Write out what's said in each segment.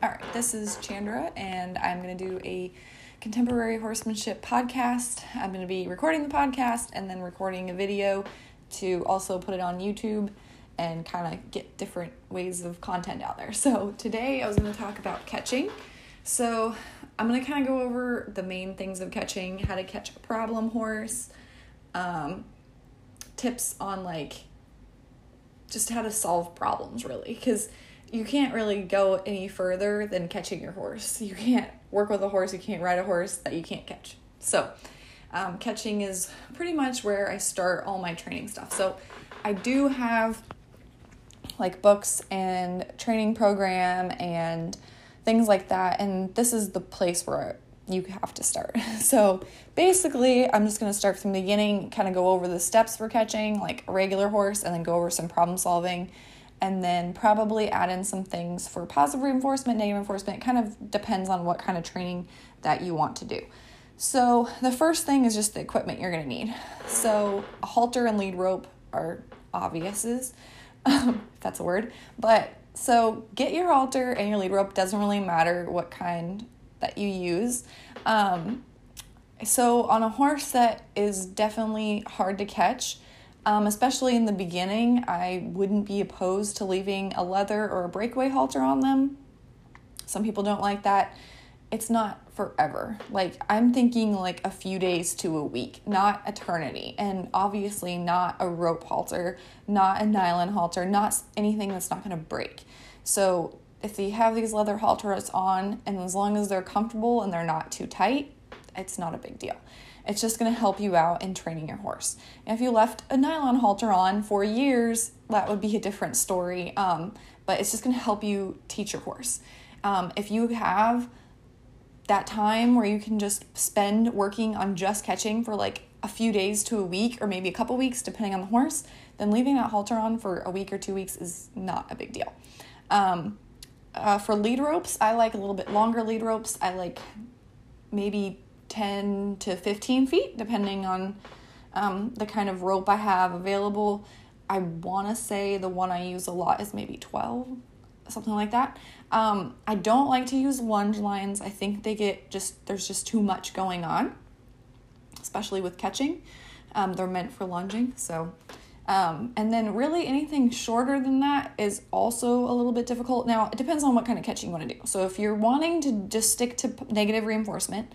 All right, this is Chandra, and I'm going to do a contemporary horsemanship podcast. I'm going to be recording the podcast and then recording a video to also put it on YouTube and kind of get different ways of content out there. So, today I was going to talk about catching. So, I'm going to kind of go over the main things of catching, how to catch a problem horse, um, tips on like just how to solve problems, really. Because you can't really go any further than catching your horse. You can't work with a horse, you can't ride a horse that you can't catch. So, um, catching is pretty much where I start all my training stuff. So, I do have like books and training program and things like that, and this is the place where you have to start. So, basically, I'm just going to start from the beginning, kind of go over the steps for catching, like a regular horse, and then go over some problem solving and then probably add in some things for positive reinforcement, negative reinforcement. It kind of depends on what kind of training that you want to do. So, the first thing is just the equipment you're going to need. So, a halter and lead rope are obviouses, if that's a word. But so, get your halter and your lead rope, doesn't really matter what kind that you use. Um, so, on a horse that is definitely hard to catch, um, especially in the beginning, I wouldn't be opposed to leaving a leather or a breakaway halter on them. Some people don't like that. It's not forever. Like, I'm thinking like a few days to a week, not eternity. And obviously, not a rope halter, not a nylon halter, not anything that's not going to break. So, if you have these leather halters on, and as long as they're comfortable and they're not too tight, it's not a big deal. It's just going to help you out in training your horse. If you left a nylon halter on for years, that would be a different story. Um, but it's just going to help you teach your horse. Um, if you have that time where you can just spend working on just catching for like a few days to a week or maybe a couple weeks, depending on the horse, then leaving that halter on for a week or two weeks is not a big deal. Um, uh, for lead ropes, I like a little bit longer lead ropes. I like maybe 10 to 15 feet, depending on um, the kind of rope I have available. I want to say the one I use a lot is maybe 12, something like that. Um, I don't like to use lunge lines. I think they get just, there's just too much going on, especially with catching. Um, they're meant for lunging. So, um, and then really anything shorter than that is also a little bit difficult. Now, it depends on what kind of catching you want to do. So, if you're wanting to just stick to negative reinforcement,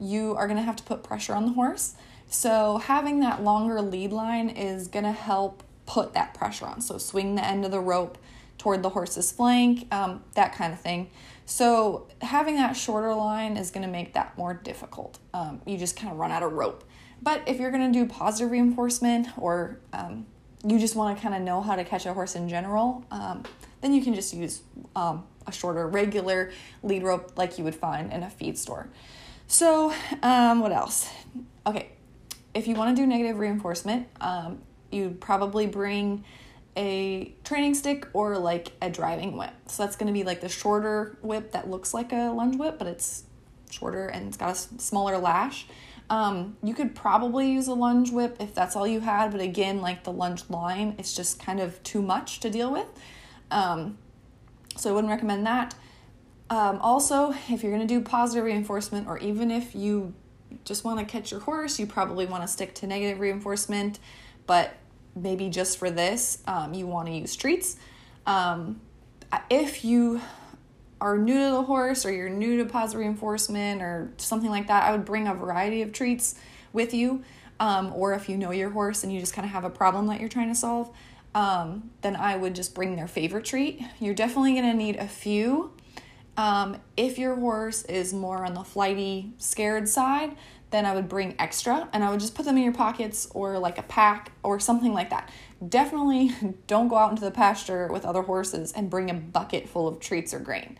you are going to have to put pressure on the horse. So, having that longer lead line is going to help put that pressure on. So, swing the end of the rope toward the horse's flank, um, that kind of thing. So, having that shorter line is going to make that more difficult. Um, you just kind of run out of rope. But if you're going to do positive reinforcement or um, you just want to kind of know how to catch a horse in general, um, then you can just use um, a shorter, regular lead rope like you would find in a feed store. So, um, what else? Okay, if you want to do negative reinforcement, um, you'd probably bring a training stick or like a driving whip. So that's going to be like the shorter whip that looks like a lunge whip, but it's shorter and it's got a smaller lash. Um, you could probably use a lunge whip if that's all you had, but again, like the lunge line, it's just kind of too much to deal with. Um, so I wouldn't recommend that. Um, also, if you're going to do positive reinforcement, or even if you just want to catch your horse, you probably want to stick to negative reinforcement, but maybe just for this, um, you want to use treats. Um, if you are new to the horse or you're new to positive reinforcement or something like that, I would bring a variety of treats with you. Um, or if you know your horse and you just kind of have a problem that you're trying to solve, um, then I would just bring their favorite treat. You're definitely going to need a few um, if your horse is more on the flighty, scared side, then I would bring extra and I would just put them in your pockets or like a pack or something like that. Definitely don't go out into the pasture with other horses and bring a bucket full of treats or grain.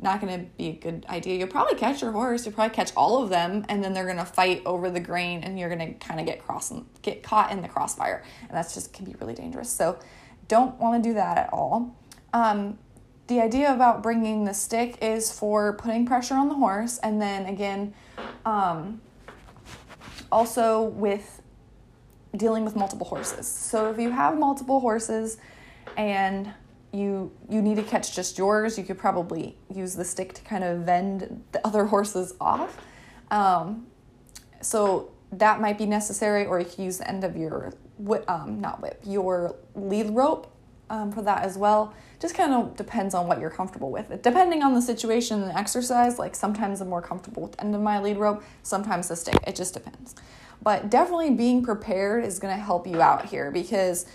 Not going to be a good idea. You'll probably catch your horse, you'll probably catch all of them, and then they're going to fight over the grain and you're going to kind of get cross and get caught in the crossfire. And that's just can be really dangerous. So don't want to do that at all. Um, the idea about bringing the stick is for putting pressure on the horse and then again um, also with dealing with multiple horses so if you have multiple horses and you you need to catch just yours, you could probably use the stick to kind of vend the other horses off. Um, so that might be necessary, or you can use the end of your whip, um, not whip, your lead rope um, for that as well. Just kind of depends on what you're comfortable with. Depending on the situation and exercise, like sometimes I'm more comfortable with end of my lead rope, sometimes the stick. It just depends. But definitely being prepared is going to help you out here because,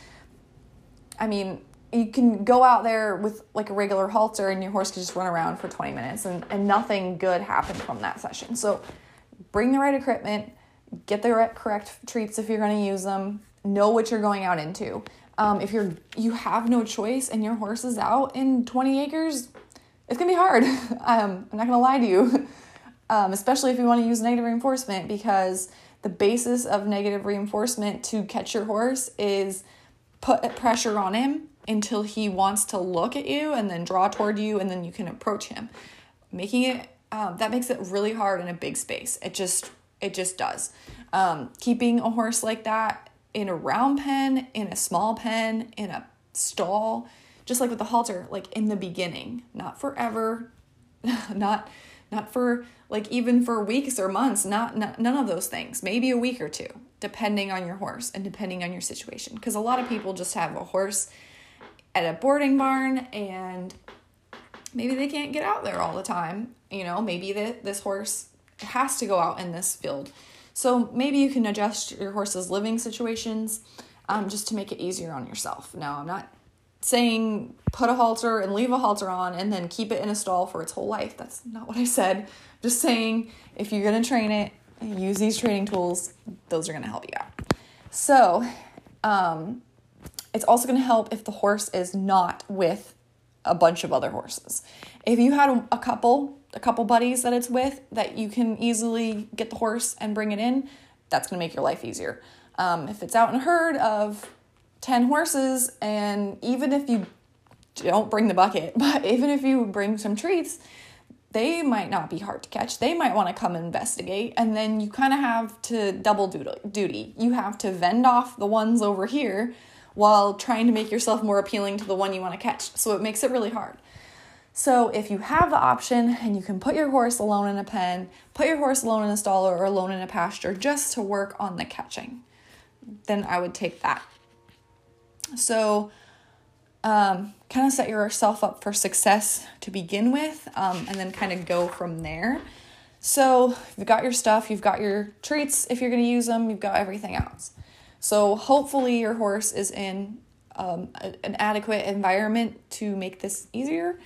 I mean, you can go out there with like a regular halter and your horse can just run around for 20 minutes and, and nothing good happened from that session. So bring the right equipment, get the correct treats if you're going to use them, know what you're going out into. Um, if you're you have no choice and your horse is out in 20 acres, it's gonna be hard. um, I'm not gonna lie to you, um, especially if you want to use negative reinforcement because the basis of negative reinforcement to catch your horse is put pressure on him until he wants to look at you and then draw toward you and then you can approach him. Making it um, that makes it really hard in a big space. It just it just does. Um, keeping a horse like that in a round pen in a small pen in a stall just like with the halter like in the beginning not forever not not for like even for weeks or months not, not none of those things maybe a week or two depending on your horse and depending on your situation. Because a lot of people just have a horse at a boarding barn and maybe they can't get out there all the time you know maybe that this horse has to go out in this field so maybe you can adjust your horse's living situations um, just to make it easier on yourself. Now i'm not saying put a halter and leave a halter on and then keep it in a stall for its whole life. That's not what i said. Just saying if you're going to train it use these training tools. Those are going to help you out. So um, it's also going to help if the horse is not with a bunch of other horses. If you had a couple, a couple buddies that it's with that you can easily get the horse and bring it in, that's going to make your life easier. Um, if it's out in a herd of 10 horses, and even if you don't bring the bucket, but even if you bring some treats, they might not be hard to catch. They might want to come investigate, and then you kind of have to double duty. You have to vend off the ones over here while trying to make yourself more appealing to the one you want to catch. So it makes it really hard. So if you have the option and you can put your horse alone in a pen, put your horse alone in a stall or alone in a pasture just to work on the catching, then I would take that. So um, kind of set yourself up for success to begin with um, and then kind of go from there. So you've got your stuff, you've got your treats if you're going to use them, you've got everything else. So hopefully your horse is in um, a, an adequate environment to make this easier.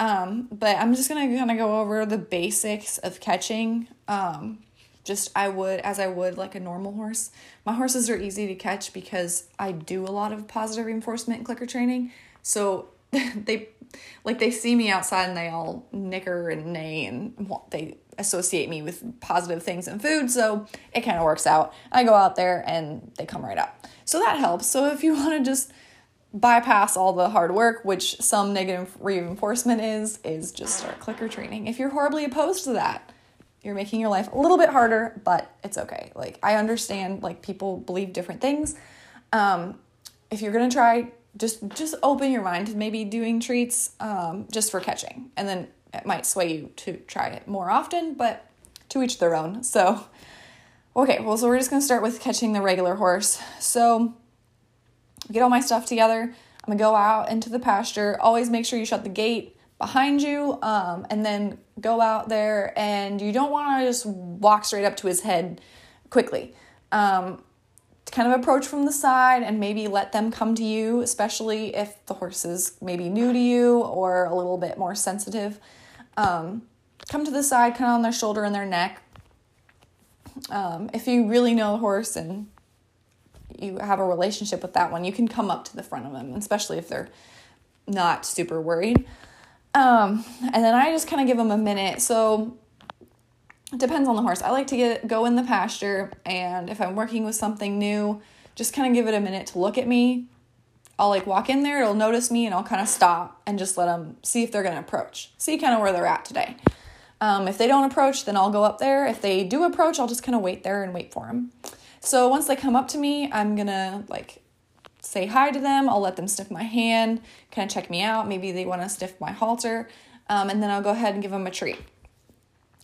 Um, but I'm just gonna kind of go over the basics of catching. Um, just I would as I would like a normal horse. My horses are easy to catch because I do a lot of positive reinforcement clicker training. So they like they see me outside and they all nicker and neigh and they associate me with positive things and food so it kind of works out i go out there and they come right up so that helps so if you want to just bypass all the hard work which some negative reinforcement is is just start clicker training. If you're horribly opposed to that you're making your life a little bit harder but it's okay. Like i understand like people believe different things. Um, if you're gonna try just just open your mind to maybe doing treats um, just for catching. And then it might sway you to try it more often but to each their own. So okay well so we're just to start with catching the regular horse. So get all my stuff together i'm to go out into the pasture always make sure you shut the gate behind you um, and then go out there and you don't want to just walk straight up to his head quickly um, kind of approach from the side and maybe let them come to you, especially if the horse is maybe new to you or a little bit more sensitive. Um, come to the side, kind of on their shoulder and their neck. Um, if you really know the horse and you have a relationship with that one, you can come up to the front of them, especially if they're not super worried. Um, and then I just kind of give them a minute. So it depends on the horse. I like to get go in the pasture, and if I'm working with something new, just kind of give it a minute to look at me. I'll like walk in there, it'll notice me, and I'll kind of stop and just let them see if they're gonna approach. See kind of where they're at today. Um, if they don't approach, then I'll go up there. If they do approach, I'll just kind of wait there and wait for them. So once they come up to me, I'm gonna like say hi to them. I'll let them sniff my hand, kind of check me out. Maybe they want to sniff my halter. Um, and then I'll go ahead and give them a treat.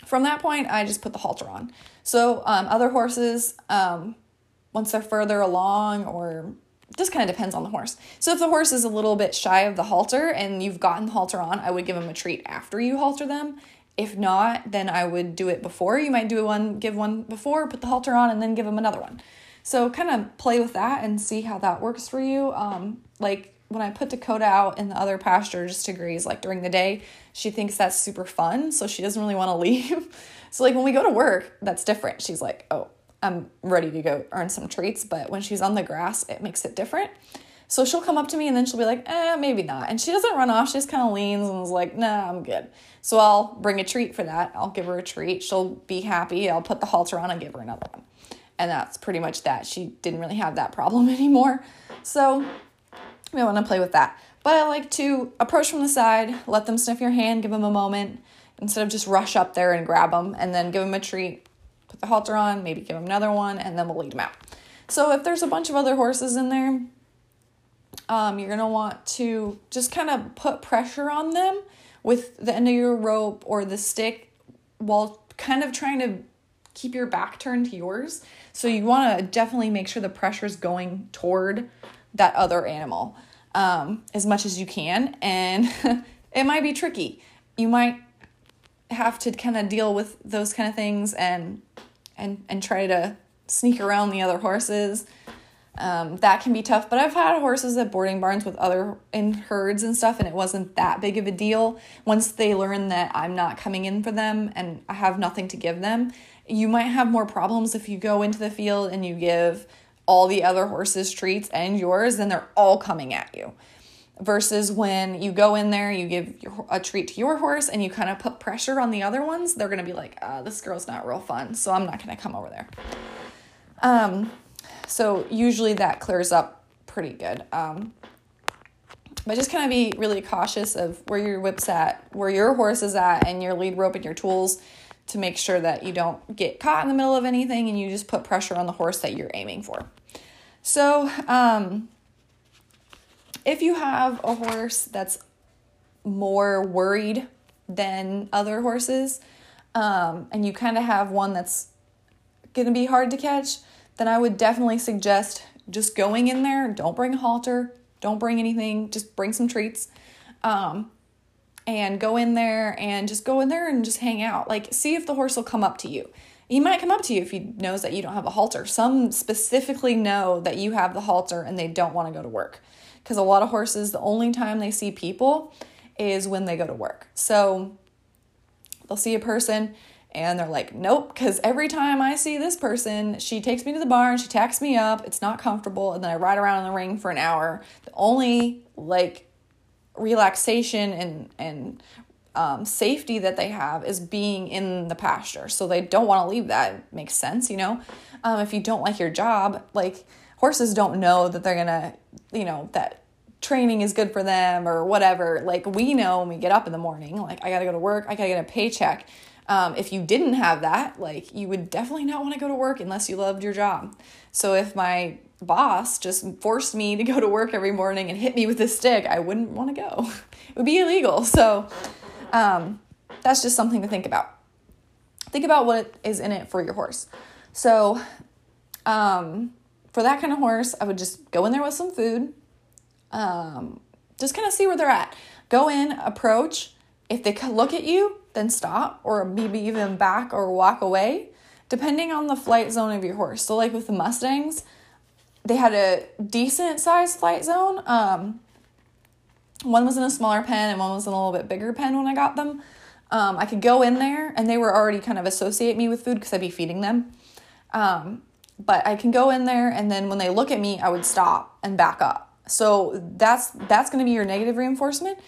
From that point, I just put the halter on. So, um, other horses, um, once they're further along, or just kind of depends on the horse. So, if the horse is a little bit shy of the halter and you've gotten the halter on, I would give them a treat after you halter them. If not, then I would do it before. You might do one, give one before, put the halter on, and then give them another one. So kind of play with that and see how that works for you. Um, like when I put Dakota out in the other pasture just to graze, like during the day, she thinks that's super fun, so she doesn't really want to leave. so like when we go to work, that's different. She's like, oh, I'm ready to go earn some treats. But when she's on the grass, it makes it different. So she'll come up to me and then she'll be like, eh, maybe not. And she doesn't run off. She just kind of leans and is like, nah, I'm good. So I'll bring a treat for that. I'll give her a treat. She'll be happy. I'll put the halter on and give her another one and that's pretty much that. She didn't really have that problem anymore. So we want to play with that. But I like to approach from the side, let them sniff your hand, give them a moment instead of just rush up there and grab them and then give them a treat, put the halter on, maybe give them another one, and then we'll lead them out. So if there's a bunch of other horses in there, um, you're gonna want to just kind of put pressure on them with the end of your rope or the stick while kind of trying to keep your back turned to yours. So you want to definitely make sure the pressure is going toward that other animal um, as much as you can. And it might be tricky. You might have to kind of deal with those kind of things and and and try to sneak around the other horses. Um, that can be tough, but I've had horses at boarding barns with other in herds and stuff, and it wasn't that big of a deal. Once they learn that I'm not coming in for them and I have nothing to give them, you might have more problems if you go into the field and you give all the other horses treats and yours, then they're all coming at you. Versus when you go in there, you give a treat to your horse and you kind of put pressure on the other ones, they're gonna be like, uh, this girl's not real fun, so I'm not gonna come over there. Um, so usually that clears up pretty good. Um, but just kind of be really cautious of where your whip's at, where your horse is at, and your lead rope and your tools to make sure that you don't get caught in the middle of anything and you just put pressure on the horse that you're aiming for. So, um, if you have a horse that's more worried than other horses, um, and you kind of have one that's going to be hard to catch, then I would definitely suggest just going in there. Don't bring a halter, don't bring anything, just bring some treats. Um, and go in there and just go in there and just hang out. Like, see if the horse will come up to you. He might come up to you if he knows that you don't have a halter. Some specifically know that you have the halter and they don't want to go to work. Because a lot of horses, the only time they see people is when they go to work. So they'll see a person and they're like, nope, because every time I see this person, she takes me to the barn, she tacks me up, it's not comfortable, and then I ride around in the ring for an hour. The only like relaxation and and um, safety that they have is being in the pasture. So they don't want to leave that. It makes sense, you know. Um, if you don't like your job, like horses don't know that they're gonna, you know, that training is good for them or whatever. Like we know when we get up in the morning, like I gotta go to work, I gotta get a paycheck. Um, if you didn't have that, like you would definitely not want to go to work unless you loved your job. So if my boss just forced me to go to work every morning and hit me with a stick, I wouldn't want to go. It would be illegal. So um, that's just something to think about. Think about what is in it for your horse. So um, for that kind of horse, I would just go in there with some food, um, just kind of see where they're at. Go in, approach. If they look at you, then stop or maybe even back or walk away, depending on the flight zone of your horse. So, like with the Mustangs, they had a decent sized flight zone. Um, one was in a smaller pen and one was in a little bit bigger pen when I got them. Um, I could go in there and they were already kind of associate me with food because I'd be feeding them. Um, but I can go in there and then when they look at me, I would stop and back up. So that's that's going to be your negative reinforcement.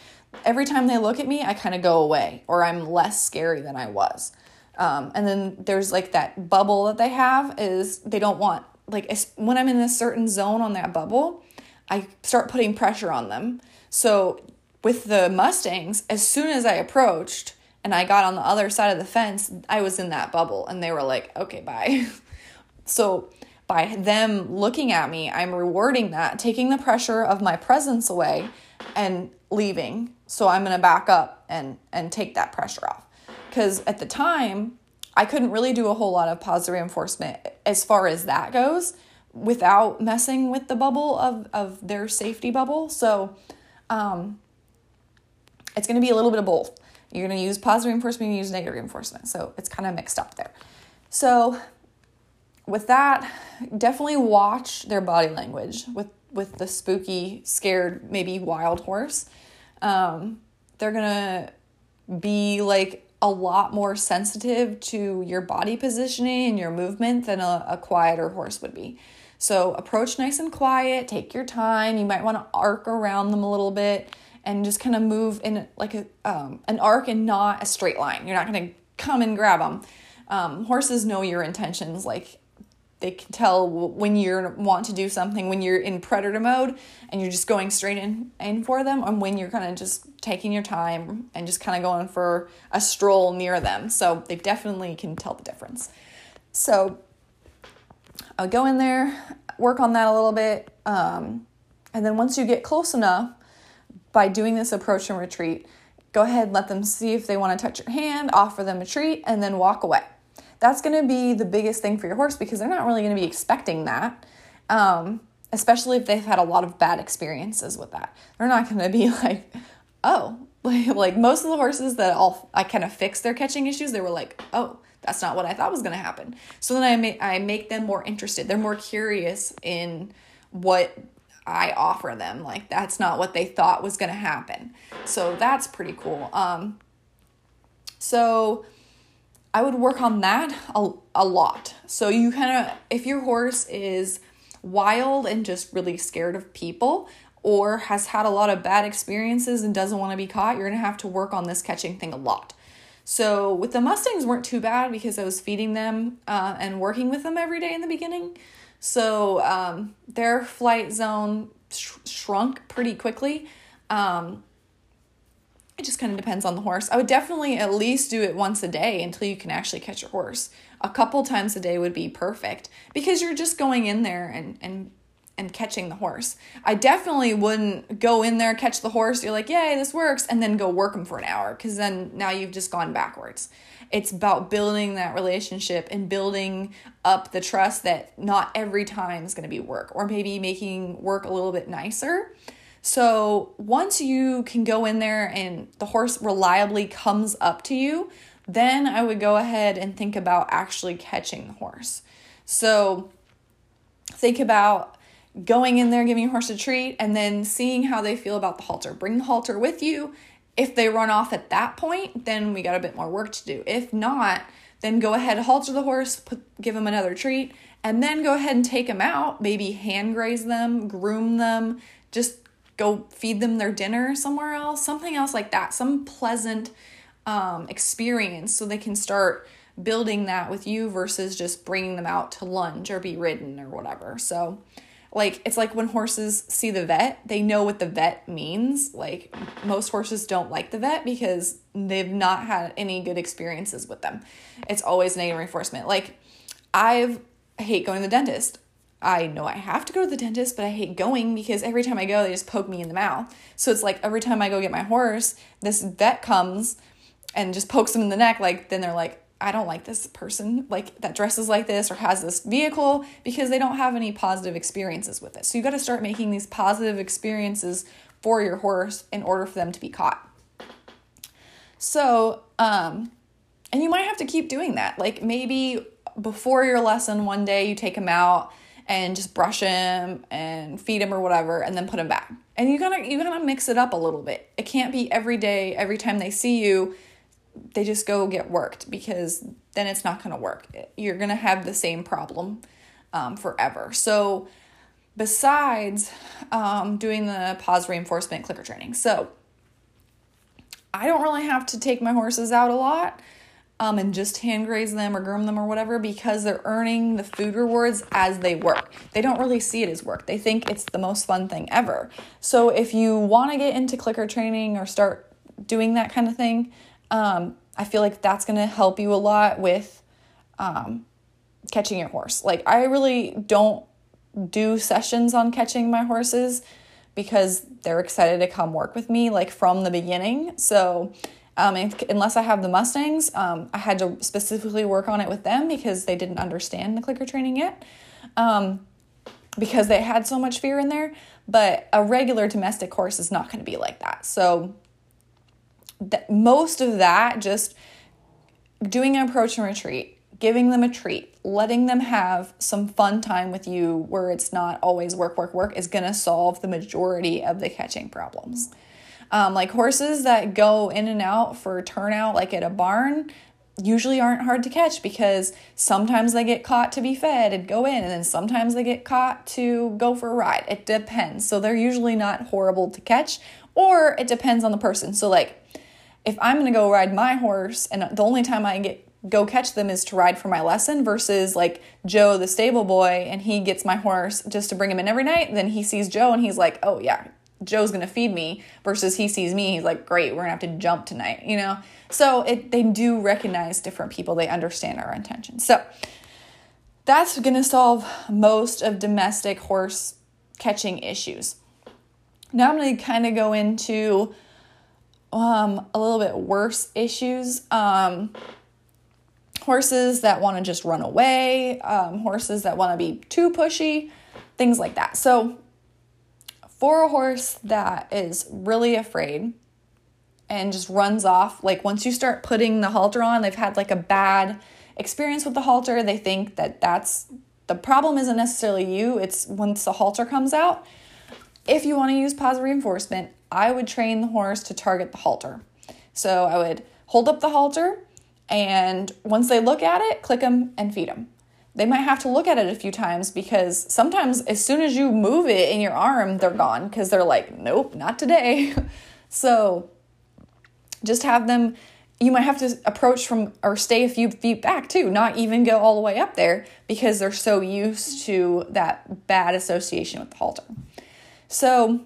Every time they look at me, I kind of go away or I'm less scary than I was. Um, and then there's like that bubble that they have is they don't want like when I'm in a certain zone on that bubble, I start putting pressure on them. So with the Mustangs, as soon as I approached and I got on the other side of the fence, I was in that bubble and they were like, okay, bye. so by them looking at me, I'm rewarding that, taking the pressure of my presence away and leaving. So I'm going to back up and and take that pressure off. Cuz at the time, I couldn't really do a whole lot of positive reinforcement as far as that goes without messing with the bubble of of their safety bubble. So um it's going to be a little bit of both. You're going to use positive reinforcement, you use negative reinforcement. So it's kind of mixed up there. So with that, definitely watch their body language with with the spooky, scared, maybe wild horse. Um, they're gonna be like a lot more sensitive to your body positioning and your movement than a, a quieter horse would be. So approach nice and quiet, take your time. You might want to arc around them a little bit and just kind of move in like a um, an arc and not a straight line. You're not going to come and grab them. Um, horses know your intentions. Like they can tell when you want to do something when you're in predator mode and you're just going straight in, in for them and when you're kind of just taking your time and just kind of going for a stroll near them. So they definitely can tell the difference. So i'll go in there work on that a little bit um, and then once you get close enough by doing this approach and retreat go ahead let them see if they want to touch your hand offer them a treat and then walk away that's going to be the biggest thing for your horse because they're not really going to be expecting that. Um, especially if they've had a lot of bad experiences with that. They're not going to be like, oh, like, most of the horses that all I kind of fixed their catching issues, they were like, oh, that's not what I thought was going to happen. So then I make I make them more interested. They're more curious in what I offer them. Like that's not what they thought was going to happen. So that's pretty cool. Um, so I would work on that a, a lot. So you kind of, if your horse is wild and just really scared of people, or has had a lot of bad experiences and doesn't want to be caught, you're going to have to work on this catching thing a lot. So with the Mustangs weren't too bad because I was feeding them uh, and working with them every day in the beginning. So um, their flight zone sh- shrunk pretty quickly. Um, it just kind of depends on the horse. I would definitely at least do it once a day until you can actually catch your horse. A couple times a day would be perfect because you're just going in there and and and catching the horse. I definitely wouldn't go in there catch the horse. You're like, "Yay, this works." And then go work them for an hour cuz then now you've just gone backwards. It's about building that relationship and building up the trust that not every time is going to be work or maybe making work a little bit nicer so once you can go in there and the horse reliably comes up to you, then I would go ahead and think about actually catching the horse. So think about going in there, giving your horse a treat, and then seeing how they feel about the halter. Bring the halter with you. If they run off at that point, then we got a bit more work to do. If not, then go ahead, halter the horse, put, give them another treat, and then go ahead and take them out. Maybe hand graze them, groom them, just go feed them their dinner somewhere else, something else like that, some pleasant um, experience so they can start building that with you versus just bringing them out to lunge or be ridden or whatever. So, like, it's like when horses see the vet, they know what the vet means. Like, most horses don't like the vet because they've not had any good experiences with them. It's always negative reinforcement. Like, I've I hate going to the dentist. I know I have to go to the dentist, but I hate going because every time I go, they just poke me in the mouth. So it's like every time I go get my horse, this vet comes and just pokes them in the neck. Like, then they're like, I don't like this person, like that dresses like this or has this vehicle because they don't have any positive experiences with it. So you got to start making these positive experiences for your horse in order for them to be caught. So, um, and you might have to keep doing that. Like maybe before your lesson one day, you take them out and just brush him and feed him or whatever and then put him back. And you gotta you gotta mix it up a little bit. It can't be every day, every time they see you, they just go get worked because then it's not gonna work. You're gonna have the same problem um, forever. So besides um, doing the pause reinforcement clicker training. So I don't really have to take my horses out a lot um, and just hand graze them or groom them or whatever because they're earning the food rewards as they work. They don't really see it as work. They think it's the most fun thing ever. So if you want to get into clicker training or start doing that kind of thing, um, I feel like that's going to help you a lot with um, catching your horse. Like, I really don't do sessions on catching my horses because they're excited to come work with me, like from the beginning. So, um, if, unless I have the Mustangs, um, I had to specifically work on it with them because they didn't understand the clicker training yet. Um, because they had so much fear in there. But a regular domestic horse is not going to be like that. So, most of that, just doing an approach and retreat, giving them a treat, letting them have some fun time with you where it's not always work, work, work, is going to solve the majority of the catching problems. Um, like horses that go in and out for turnout, like at a barn, usually aren't hard to catch because sometimes they get caught to be fed and go in, and then sometimes they get caught to go for a ride. It depends. So they're usually not horrible to catch, or it depends on the person. So, like, if I'm gonna go ride my horse and the only time I get go catch them is to ride for my lesson versus like Joe the stable boy and he gets my horse just to bring him in every night, then he sees Joe and he's like, "Oh yeah, Joe's gonna feed me versus he sees me, he's like, great, we're gonna have to jump tonight, you know? So it they do recognize different people, they understand our intentions. So that's gonna solve most of domestic horse catching issues. Now I'm gonna kind of go into um, a little bit worse issues. Um, horses that want to just run away, um, horses that want to be too pushy, things like that. So for a horse that is really afraid and just runs off, like once you start putting the halter on, they've had like a bad experience with the halter. They think that that's the problem isn't necessarily you, it's once the halter comes out. If you want to use positive reinforcement, I would train the horse to target the halter. So I would hold up the halter, and once they look at it, click them and feed them they might have to look at it a few times because sometimes as soon as you move it in your arm, they're gone because they're like, nope, not today. so just have them, you might have to approach from or stay a few feet back too, not even go all the way up there because they're so used to that bad association with the halter. So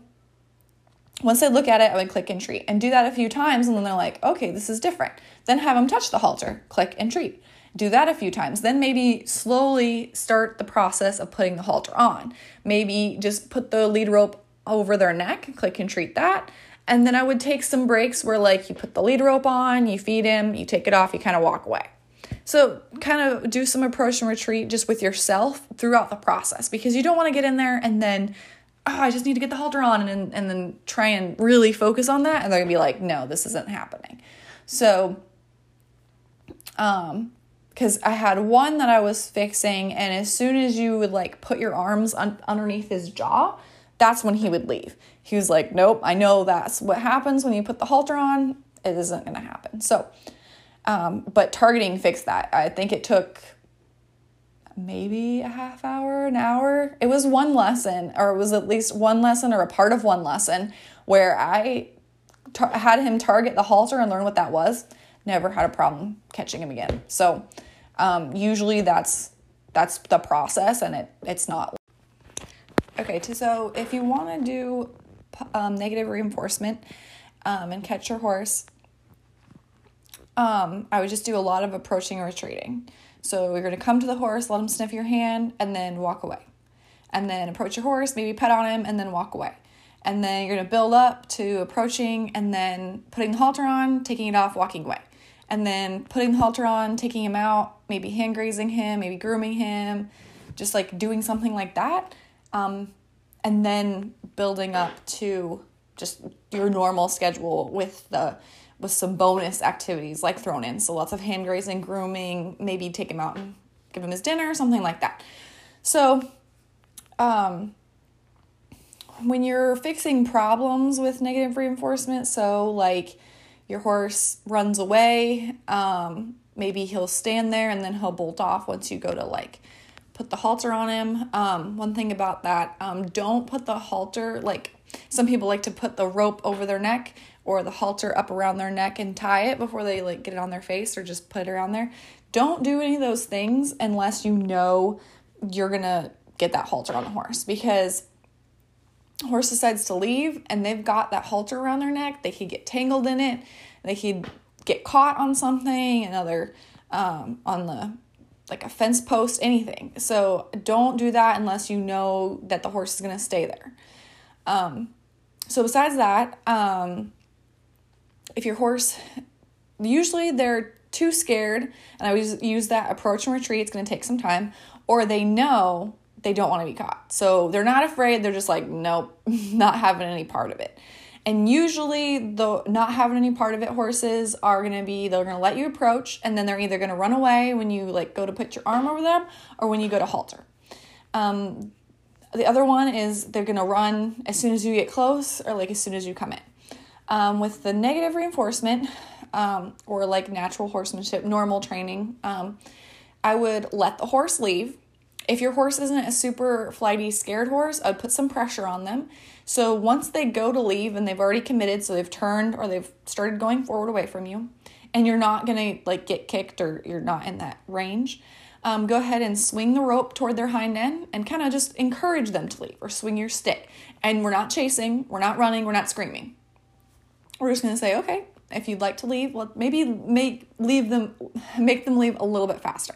once they look at it, I would click and treat and do that a few times, and then they're like, okay, this is different. Then have them touch the halter, click and treat. Do that a few times. Then maybe slowly start the process of putting the halter on. Maybe just put the lead rope over their neck, click and treat that. And then I would take some breaks where, like, you put the lead rope on, you feed him, you take it off, you kind of walk away. So, kind of do some approach and retreat just with yourself throughout the process because you don't want to get in there and then, oh, I just need to get the halter on and, and then try and really focus on that. And they're going to be like, no, this isn't happening. So, um, because I had one that I was fixing, and as soon as you would like put your arms un- underneath his jaw, that's when he would leave. He was like, Nope, I know that's what happens when you put the halter on. It isn't to happen. So, um, but targeting fixed that. I think it took maybe a half hour, an hour. It was one lesson, or it was at least one lesson or a part of one lesson where I tar- had him target the halter and learn what that was never had a problem catching him again. So um, usually that's that's the process, and it it's not. Okay, so if you want to do um, negative reinforcement um, and catch your horse, um, I would just do a lot of approaching and retreating. So you're going to come to the horse, let him sniff your hand, and then walk away. And then approach your horse, maybe pet on him, and then walk away. And then you're going to build up to approaching and then putting the halter on, taking it off, walking away and then putting the halter on, taking him out, maybe hand grazing him, maybe grooming him, just like doing something like that. Um, and then building up to just your normal schedule with the with some bonus activities like thrown in. So lots of hand grazing, grooming, maybe take him out and give him his dinner, something like that. So um, when you're fixing problems with negative reinforcement, so like your horse runs away. Um, maybe he'll stand there and then he'll bolt off once you go to like put the halter on him. Um, one thing about that, um, don't put the halter like some people like to put the rope over their neck or the halter up around their neck and tie it before they like get it on their face or just put it around there. Don't do any of those things unless you know you're gonna get that halter on the horse because horse decides to leave and they've got that halter around their neck, they could get tangled in it, they could get caught on something, another um, on the like a fence post, anything. So don't do that unless you know that the horse is going to stay there. Um, so besides that, um, if your horse, usually they're too scared, and I always use that approach and retreat. It's going to take some time, or they know they don't want to be caught. So they're not afraid. They're just like, nope, not having any part of it. And usually, the not having any part of it horses are going to be they're going to let you approach, and then they're either going to run away when you like go to put your arm over them, or when you go to halter. Um, the other one is they're going to run as soon as you get close, or like as soon as you come in. Um, with the negative reinforcement, um, or like natural horsemanship, normal training, um, I would let the horse leave. If your horse isn't a super flighty, scared horse, I'd put some pressure on them so once they go to leave and they've already committed, so they've turned or they've started going forward away from you, and you're not gonna like get kicked or you're not in that range, um, go ahead and swing the rope toward their hind end and kind of just encourage them to leave or swing your stick. And we're not chasing, we're not running, we're not screaming. We're just gonna say, okay, if you'd like to leave, well, maybe make leave them, make them leave a little bit faster.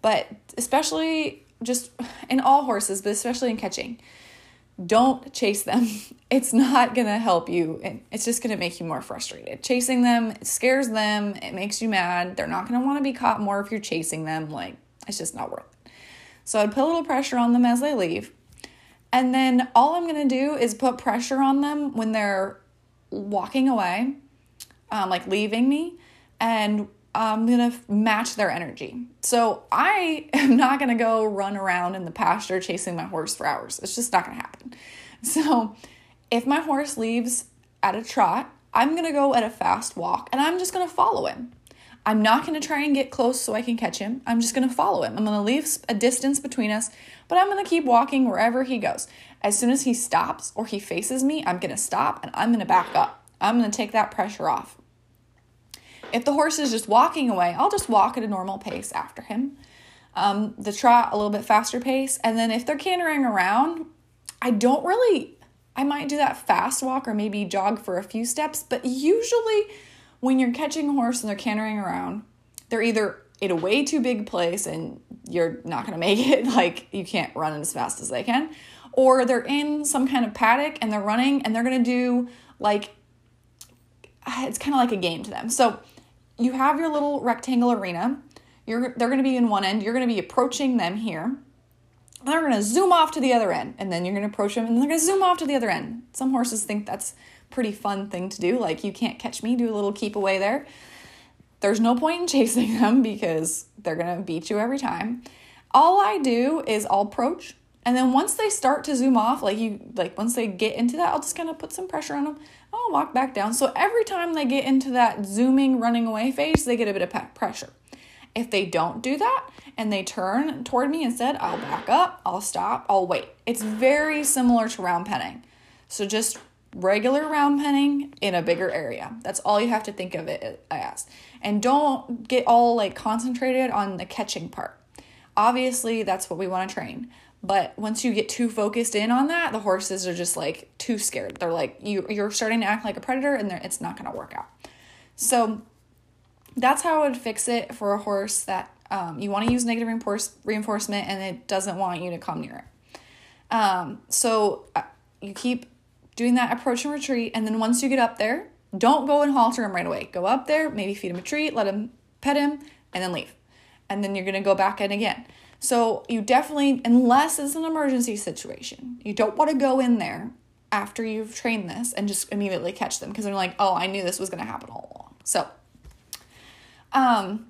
But especially just in all horses, but especially in catching don't chase them. It's not going to help you. It's just going to make you more frustrated. Chasing them scares them, it makes you mad. They're not going to want to be caught more if you're chasing them. Like, it's just not worth it. So I'd put a little pressure on them as they leave. And then all I'm going to do is put pressure on them when they're walking away, um, like leaving me. And I'm gonna match their energy. So I am not gonna go run around in the pasture chasing my horse for hours. It's just not gonna happen. So if my horse leaves at a trot, I'm gonna go at a fast walk and I'm just gonna follow him. I'm not gonna try and get close so I can catch him. I'm just gonna follow him. I'm gonna leave a distance between us, but I'm gonna keep walking wherever he goes. As soon as he stops or he faces me, I'm gonna stop and I'm gonna back up. I'm gonna take that pressure off. If the horse is just walking away, I'll just walk at a normal pace after him. Um, the trot a little bit faster pace. And then if they're cantering around, I don't really, I might do that fast walk or maybe jog for a few steps. But usually when you're catching a horse and they're cantering around, they're either in a way too big place and you're not going to make it, like you can't run as fast as they can, or they're in some kind of paddock and they're running and they're going to do like, it's kind of like a game to them. So you have your little rectangle arena. You're, they're going to be in one end. You're going to be approaching them here. They're going to zoom off to the other end, and then you're going to approach them, and they're going to zoom off to the other end. Some horses think that's pretty fun thing to do. Like, you can't catch me, do a little keep away there. There's no point in chasing them because they're going to beat you every time. All I do is I'll approach, and then once they start to zoom off, like you, like once they get into that, I'll just kind of put some pressure on them I'll walk back down. So every time they get into that zooming, running away phase, they get a bit of pressure. If they don't do that and they turn toward me instead, I'll back up, I'll stop, I'll wait. It's very similar to round penning. So just regular round penning in a bigger area. That's all you have to think of it as. And don't get all like concentrated on the catching part. Obviously, that's what we want to train. But once you get too focused in on that, the horses are just like too scared. They're like you you're starting to act like a predator and it's not going to work out. So that's how I would fix it for a horse that um, you want to use negative reinforce, reinforcement and it doesn't want you to come near it. Um, so uh, you keep doing that approach and retreat, and then once you get up there, don't go and halter him right away. Go up there, maybe feed him a treat, let him pet him, and then leave. And then you're gonna go back in again. So you definitely, unless it's an emergency situation, you don't want to go in there after you've trained this and just immediately catch them because they're like, oh, I knew this was going to happen all along. So, um,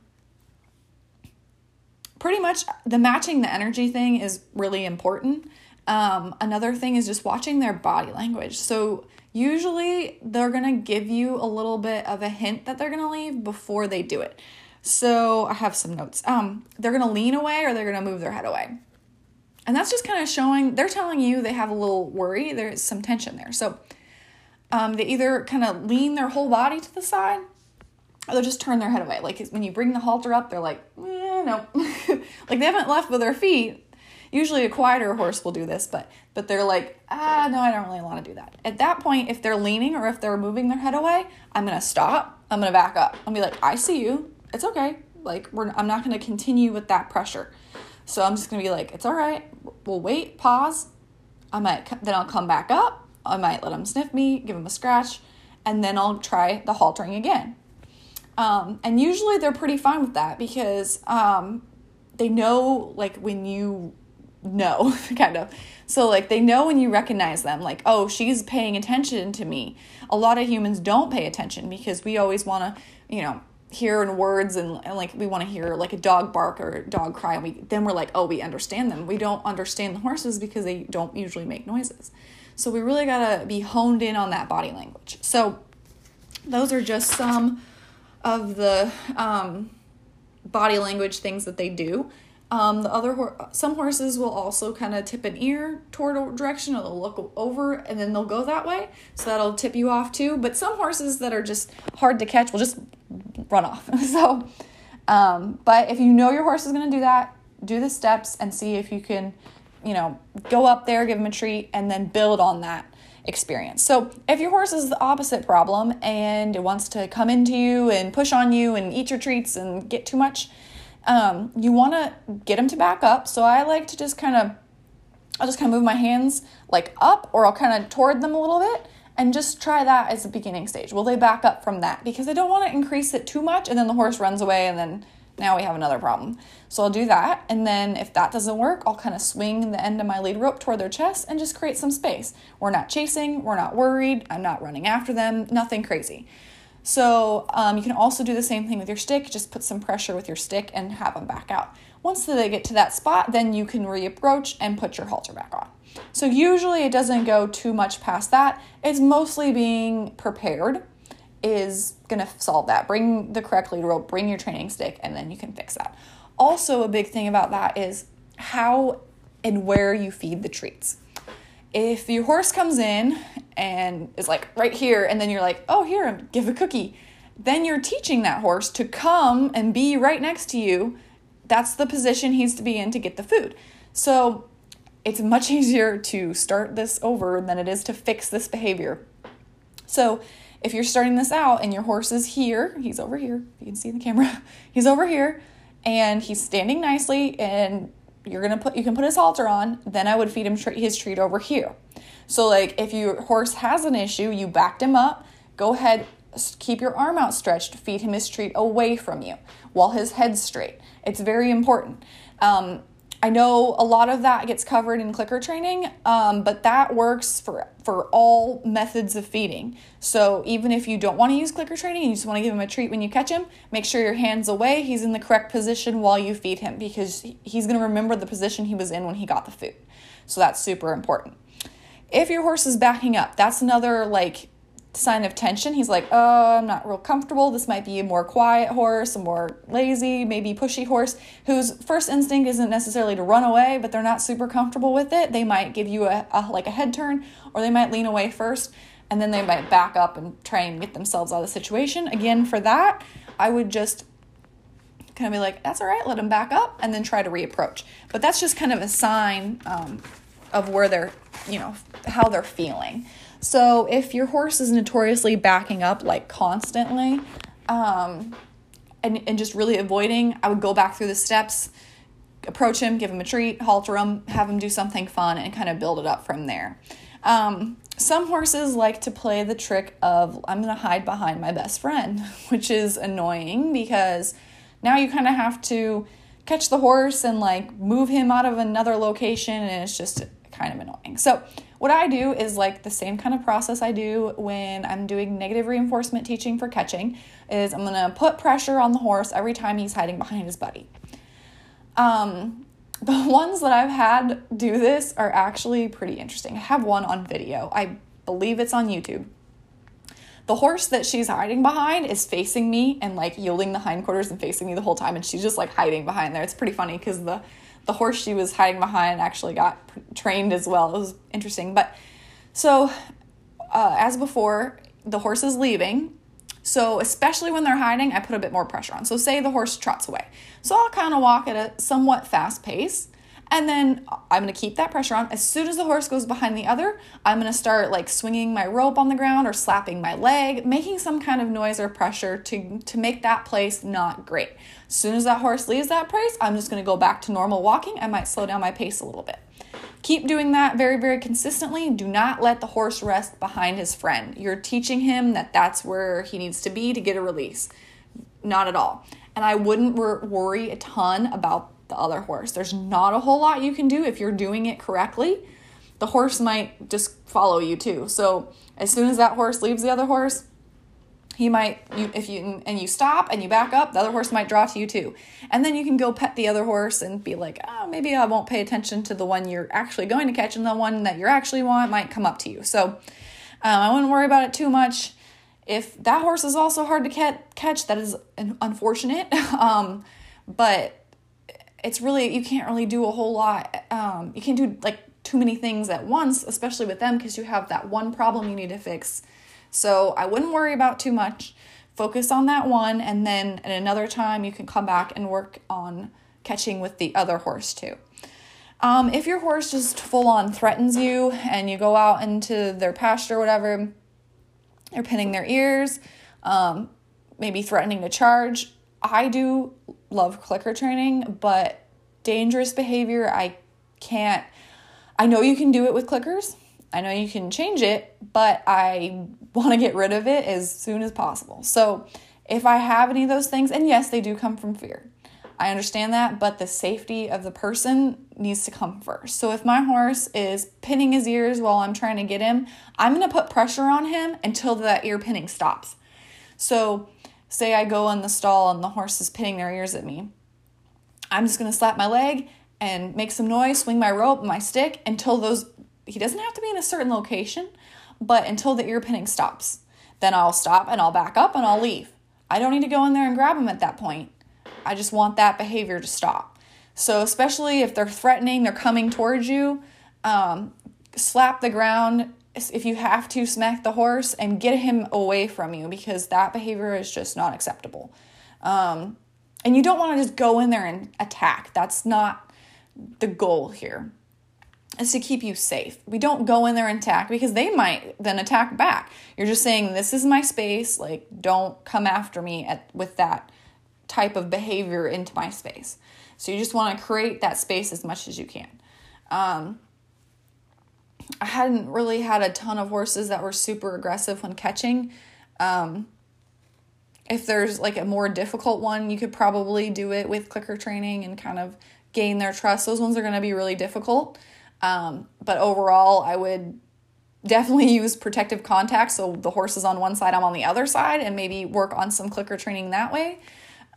pretty much the matching the energy thing is really important. Um, another thing is just watching their body language. So, usually they're going to give you a little bit of a hint that they're going to leave before they do it. So I have some notes. Um, they're gonna lean away or they're gonna move their head away. And that's just kind of showing, they're telling you they have a little worry, there's some tension there. So um, they either kind of lean their whole body to the side or they'll just turn their head away. Like when you bring the halter up, they're like, eh, no. like they haven't left with their feet. Usually a quieter horse will do this, but but they're like, ah, no, I don't really want to do that. At that point, if they're leaning or if they're moving their head away, I'm gonna stop. I'm gonna back up. Gonna be like, I see you it's okay. Like we're I'm not going to continue with that pressure. So I'm just going to be like, it's all right. We'll wait, pause. I might then I'll come back up. I might let him sniff me, give him a scratch, and then I'll try the haltering again. Um, and usually they're pretty fine with that because um, they know like when you know kind of so like they know when you recognize them like oh she's paying attention to me a lot of humans don't pay attention because we always want to you know hear in words and, and like we want to hear like a dog bark or dog cry and we then we're like oh we understand them we don't understand the horses because they don't usually make noises so we really got to be honed in on that body language so those are just some of the um, body language things that they do um, the other some horses will also kind of tip an ear toward a direction, or they'll look over and then they'll go that way. So that'll tip you off too. But some horses that are just hard to catch will just run off. so, um, but if you know your horse is going to do that, do the steps and see if you can, you know, go up there, give them a treat, and then build on that experience. So if your horse is the opposite problem and it wants to come into you and push on you and eat your treats and get too much um, you want to get them to back up. So I like to just kind of, I'll just kind of move my hands like up or I'll kind of toward them a little bit and just try that as a beginning stage. Will they back up from that? Because I don't want to increase it too much and then the horse runs away and then now we have another problem. So I'll do that. And then if that doesn't work, I'll kind of swing the end of my lead rope toward their chest and just create some space. We're not chasing, we're not worried, I'm not running after them, nothing crazy. So um, you can also do the same thing with your stick. Just put some pressure with your stick and have them back out. Once they get to that spot, then you can reapproach and put your halter back on. So usually it doesn't go too much past that. It's mostly being prepared is going to solve that. Bring the correct lead rope, bring your training stick, and then you can fix that. Also, a big thing about that is how and where you feed the treats if your horse comes in and is like right here, and then you're like, oh, here, give a cookie, then you're teaching that horse to come and be right next to you. That's the position he's to be in to get the food. So it's much easier to start this over than it is to fix this behavior. So if you're starting this out and your horse is here, he's over here, you can see the camera, he's over here, and he's standing nicely and you're gonna put you can put his halter on then i would feed him his treat over here so like if your horse has an issue you backed him up go ahead keep your arm outstretched feed him his treat away from you while his head's straight it's very important um, I know a lot of that gets covered in clicker training, um, but that works for for all methods of feeding. So even if you don't want to use clicker training you just want to give him a treat when you catch him, make sure your hands away. He's in the correct position while you feed him because he's going to remember the position he was in when he got the food. So that's super important. If your horse is backing up, that's another like sign of tension. He's like, oh, I'm not real comfortable. This might be a more quiet horse, a more lazy, maybe pushy horse whose first instinct isn't necessarily to run away, but they're not super comfortable with it. They might give you a, a like a head turn, or they might lean away first, and then they might back up and try and get themselves out of the situation. Again, for that, I would just kind of be like, that's all right, let them back up, and then try to reapproach. But that's just kind of a sign um, of where they're, you know, how they're feeling. So if your horse is notoriously backing up like constantly, um, and, and just really avoiding, I would go back through the steps, approach him, give him a treat, halter him, have him do something fun, and kind of build it up from there. Um, some horses like to play the trick of I'm going to hide behind my best friend, which is annoying because now you kind of have to catch the horse and like move him out of another location, and it's just kind of annoying. So what I do is like the same kind of process I do when I'm doing negative reinforcement teaching for catching is I'm going to put pressure on the horse every time he's hiding behind his buddy. Um, the ones that I've had do this are actually pretty interesting. I have one on video. I believe it's on YouTube. The horse that she's hiding behind is facing me and like yielding the hindquarters and facing me the whole time, and she's just like hiding behind there. It's pretty funny because the the horse she was hiding behind actually got trained as well. It was interesting. But so, uh, as before, the horse is leaving. So, especially when they're hiding, I put a bit more pressure on. So, say the horse trots away. So, I'll kind of walk at a somewhat fast pace. And then I'm going to keep that pressure on. As soon as the horse goes behind the other, I'm going to start like swinging my rope on the ground or slapping my leg, making some kind of noise or pressure to, to make that place not great. As soon as that horse leaves that place, I'm just going to go back to normal walking. I might slow down my pace a little bit. Keep doing that very, very consistently. Do not let the horse rest behind his friend. You're teaching him that that's where he needs to be to get a release. Not at all. And I wouldn't wor- worry a ton about the other horse. There's not a whole lot you can do if you're doing it correctly. The horse might just follow you too. So as soon as that horse leaves the other horse, he might you if you and you stop and you back up the other horse might draw to you too and then you can go pet the other horse and be like oh maybe i won't pay attention to the one you're actually going to catch and the one that you're actually want might come up to you so um, i wouldn't worry about it too much if that horse is also hard to catch that is unfortunate um, but it's really you can't really do a whole lot um, you can't do like too many things at once especially with them because you have that one problem you need to fix so I wouldn't worry about too much. Focus on that one, and then at another time, you can come back and work on catching with the other horse too. Um, if your horse just full on threatens you and you go out into their pasture or whatever, they're pinning their ears, um, maybe threatening to charge. I do love clicker training, but dangerous behavior, I can't. I know you can do it with clickers. I know you can change it, but I want to get rid of it as soon as possible. So, if I have any of those things, and yes, they do come from fear. I understand that, but the safety of the person needs to come first. So if my horse is pinning his ears while I'm trying to get him, I'm going to put pressure on him until that ear pinning stops. So say I go in the stall and the horse is pinning their ears at me. I'm just going to slap my leg and make some noise, swing my rope, my stick until those he doesn't have to be in a certain location, but until the ear pinning stops. Then I'll stop and I'll back up and I'll leave. I don't need to go in there and grab him at that point. I just want that behavior to stop. So, especially if they're threatening, they're coming towards you, um, slap the ground. If you have to, smack the horse and get him away from you because that behavior is just not acceptable. Um, and you don't want to just go in there and attack. That's not the goal here is to keep you safe. We don't go in there and attack because they might then attack back. You're just saying this is my space, like don't come after me at with that type of behavior into my space. So you just want to create that space as much as you can. Um, I hadn't really had a ton of horses that were super aggressive when catching. Um, if there's like a more difficult one, you could probably do it with clicker training and kind of gain their trust. Those ones are going to be really difficult. Um, but overall, I would definitely use protective contact so the horse is on one side, I'm on the other side, and maybe work on some clicker training that way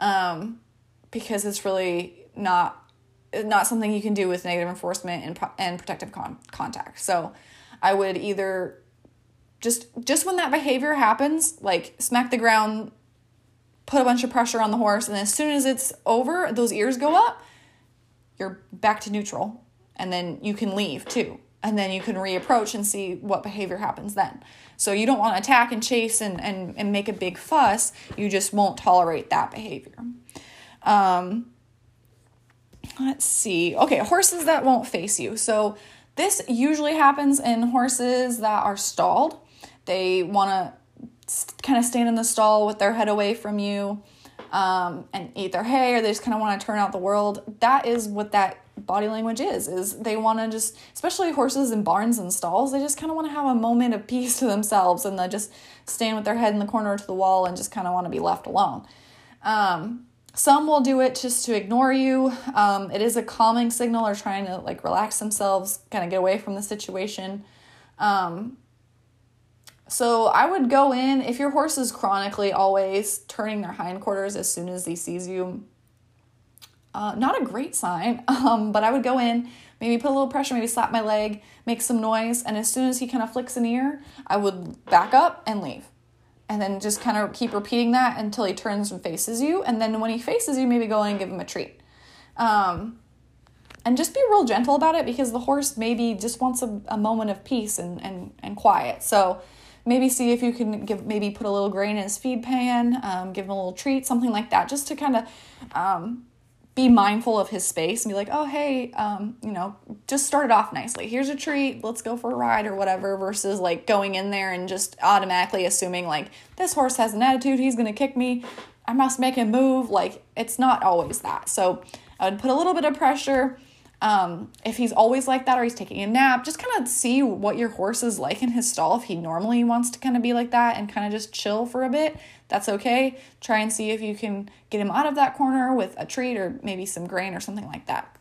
um, because it's really not not something you can do with negative enforcement and, and protective con- contact. So I would either just just when that behavior happens, like smack the ground, put a bunch of pressure on the horse, and as soon as it's over, those ears go up, you're back to neutral. And then you can leave too. And then you can reapproach and see what behavior happens then. So you don't want to attack and chase and, and, and make a big fuss. You just won't tolerate that behavior. Um, let's see. Okay horses that won't face you. So this usually happens in horses that are stalled. They want to kind of stand in the stall with their head away from you um, and eat their hay or they just kind of want to turn out the world. That is what that body language is is they want to just especially horses in barns and stalls they just kind of want to have a moment of peace to themselves and they just stand with their head in the corner to the wall and just kind of want to be left alone. Um, some will do it just to ignore you um, it is a calming signal or trying to like relax themselves kind of get away from the situation um, so I would go in if your horse is chronically always turning their hindquarters as soon as he sees you uh, not a great sign, um, but I would go in, maybe put a little pressure, maybe slap my leg, make some noise, and as soon as he kind of flicks an ear, I would back up and leave. And then just kind of keep repeating that until he turns and faces you. And then when he faces you, maybe go in and give him a treat. Um, and just be real gentle about it because the horse maybe just wants a, a moment of peace and, and, and quiet. So maybe see if you can give maybe put a little grain in his feed pan, um, give him a little treat, something like that, just to kind of um, be mindful of his space and be like, oh, hey, um, you know, just start it off nicely. Here's a treat. Let's go for a ride or whatever, versus like going in there and just automatically assuming, like, this horse has an attitude. He's going to kick me. I must make him move. Like, it's not always that. So I would put a little bit of pressure. Um, if he's always like that or he's taking a nap, just kind of see what your horse is like in his stall. If he normally wants to kind of be like that and kind of just chill for a bit, that's okay. Try and see if you can get him out of that corner with a treat or maybe some grain or something like that.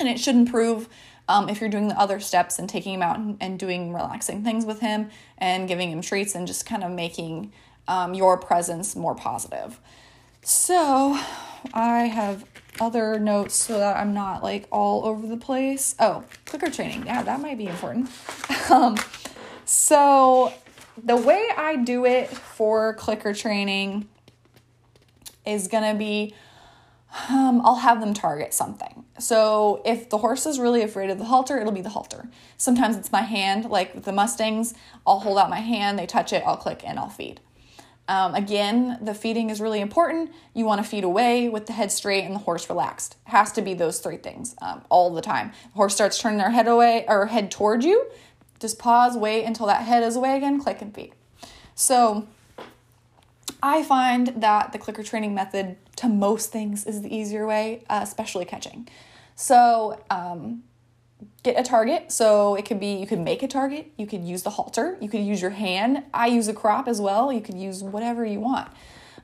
And it should improve um, if you're doing the other steps and taking him out and, and, doing relaxing things with him and giving him treats and just kind of making um, your presence more positive. So I have other notes so that I'm not like all over the place. Oh, clicker training. Yeah, that might be important. um, so the way I do it for clicker training is going to be um, I'll have them target something. So if the horse is really afraid of the halter, it'll be the halter. Sometimes it's my hand, like with the Mustangs, I'll hold out my hand, they touch it, I'll click, and I'll feed. Um, again, the feeding is really important. You want to feed away with the head straight and the horse relaxed. It has to be those three things um, all the time. The horse starts turning their head away or head toward you. Just pause, wait until that head is away again, click and feed. So I find that the clicker training method to most things is the easier way, uh, especially catching. So um, get a target. So it could be you could make a target, you could use the halter, you could use your hand. I use a crop as well. You could use whatever you want.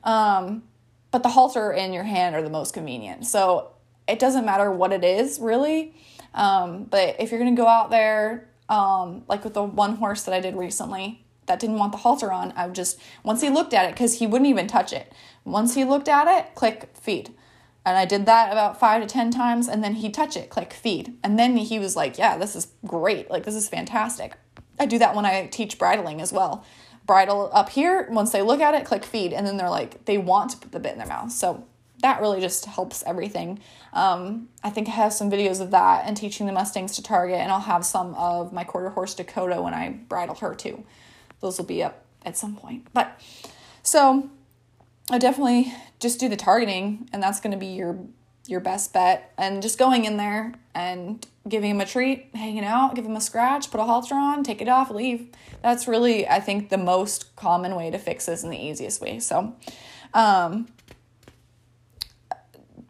Um, but the halter and your hand are the most convenient. So it doesn't matter what it is really. Um, but if you're gonna go out there, um, like with the one horse that I did recently that didn't want the halter on, I would just once he looked at it because he wouldn't even touch it. Once he looked at it, click feed. And I did that about five to 10 times, and then he'd touch it, click feed. And then he was like, Yeah, this is great. Like, this is fantastic. I do that when I teach bridling as well. Bridle up here, once they look at it, click feed. And then they're like, they want to put the bit in their mouth. So that really just helps everything. Um, I think I have some videos of that and teaching the Mustangs to target, and I'll have some of my quarter horse Dakota when I bridle her too. Those will be up at some point. But so I definitely just do the targeting, and that's going to be your your best bet. And just going in there and giving him a treat, hanging out, give him a scratch, put a halter on, take it off, leave. That's really, I think, the most common way to fix this and the easiest way. So, um,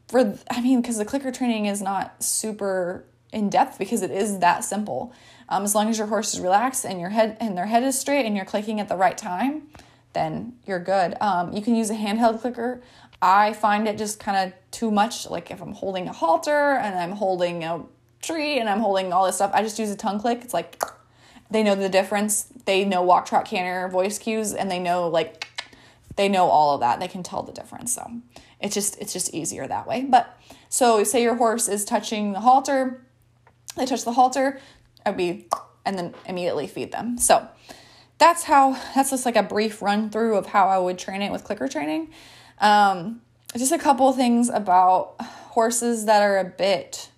for I mean, because the clicker training is not super in depth because it is that simple. Um, as long as your horse is relaxed and your head and their head is straight and you're clicking at the right time, then you're good. Um, you can use a handheld clicker. I find it just kind of too much. Like if I'm holding a halter and I'm holding a tree and I'm holding all this stuff, I just use a tongue click. It's like they know the difference. They know walk, trot, canter, voice cues, and they know like they know all of that. They can tell the difference. So it's just it's just easier that way. But so say your horse is touching the halter, they touch the halter, I'd be and then immediately feed them. So that's how that's just like a brief run through of how I would train it with clicker training. Um, just a couple things about horses that are a bit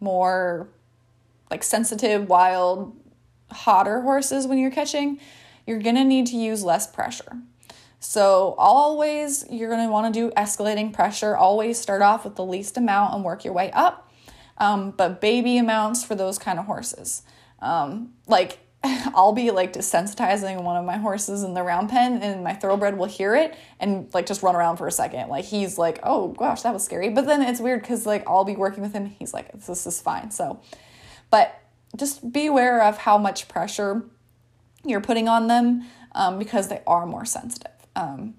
more like sensitive, wild, hotter horses when you're catching, you're gonna need to use less pressure. So, always you're gonna wanna do escalating pressure. Always start off with the least amount and work your way up, um, but baby amounts for those kind of horses. Um, like I'll be like desensitizing one of my horses in the round pen and my thoroughbred will hear it and like just run around for a second. Like he's like, oh gosh, that was scary. But then it's weird because like I'll be working with him. He's like, this is fine. So, but just be aware of how much pressure you're putting on them um, because they are more sensitive. Um,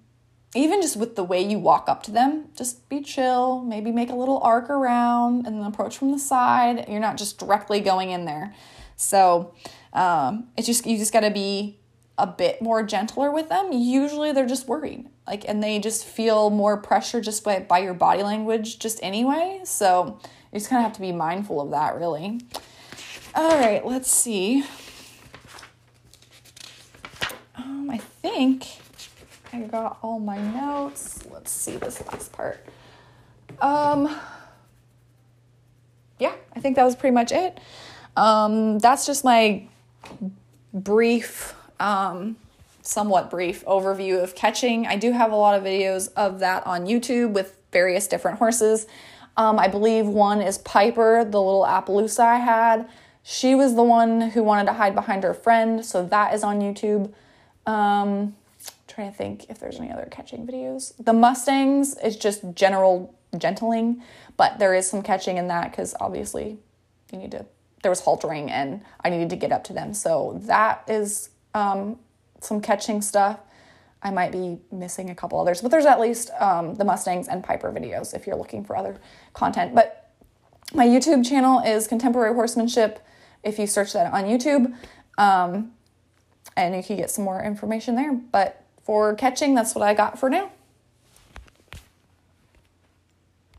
even just with the way you walk up to them, just be chill, maybe make a little arc around and then approach from the side. You're not just directly going in there. So, um, it's just you just got to be a bit more gentler with them. Usually they're just worried, like, and they just feel more pressure just by by your body language, just anyway. So you just kind of have to be mindful of that, really. All right, let's see. Um, I think I got all my notes. Let's see this last part. Um, yeah, I think that was pretty much it. Um, that's just my brief, um, somewhat brief overview of catching. I do have a lot of videos of that on YouTube with various different horses. Um, I believe one is Piper, the little Appaloosa I had. She was the one who wanted to hide behind her friend, so that is on YouTube. Um, trying to think if there's any other catching videos. The Mustangs is just general gentling, but there is some catching in that because obviously you need to. There was haltering and I needed to get up to them, so that is um, some catching stuff. I might be missing a couple others, but there's at least um, the Mustangs and Piper videos if you're looking for other content. But my YouTube channel is Contemporary Horsemanship. If you search that on YouTube, um, and you can get some more information there. But for catching, that's what I got for now.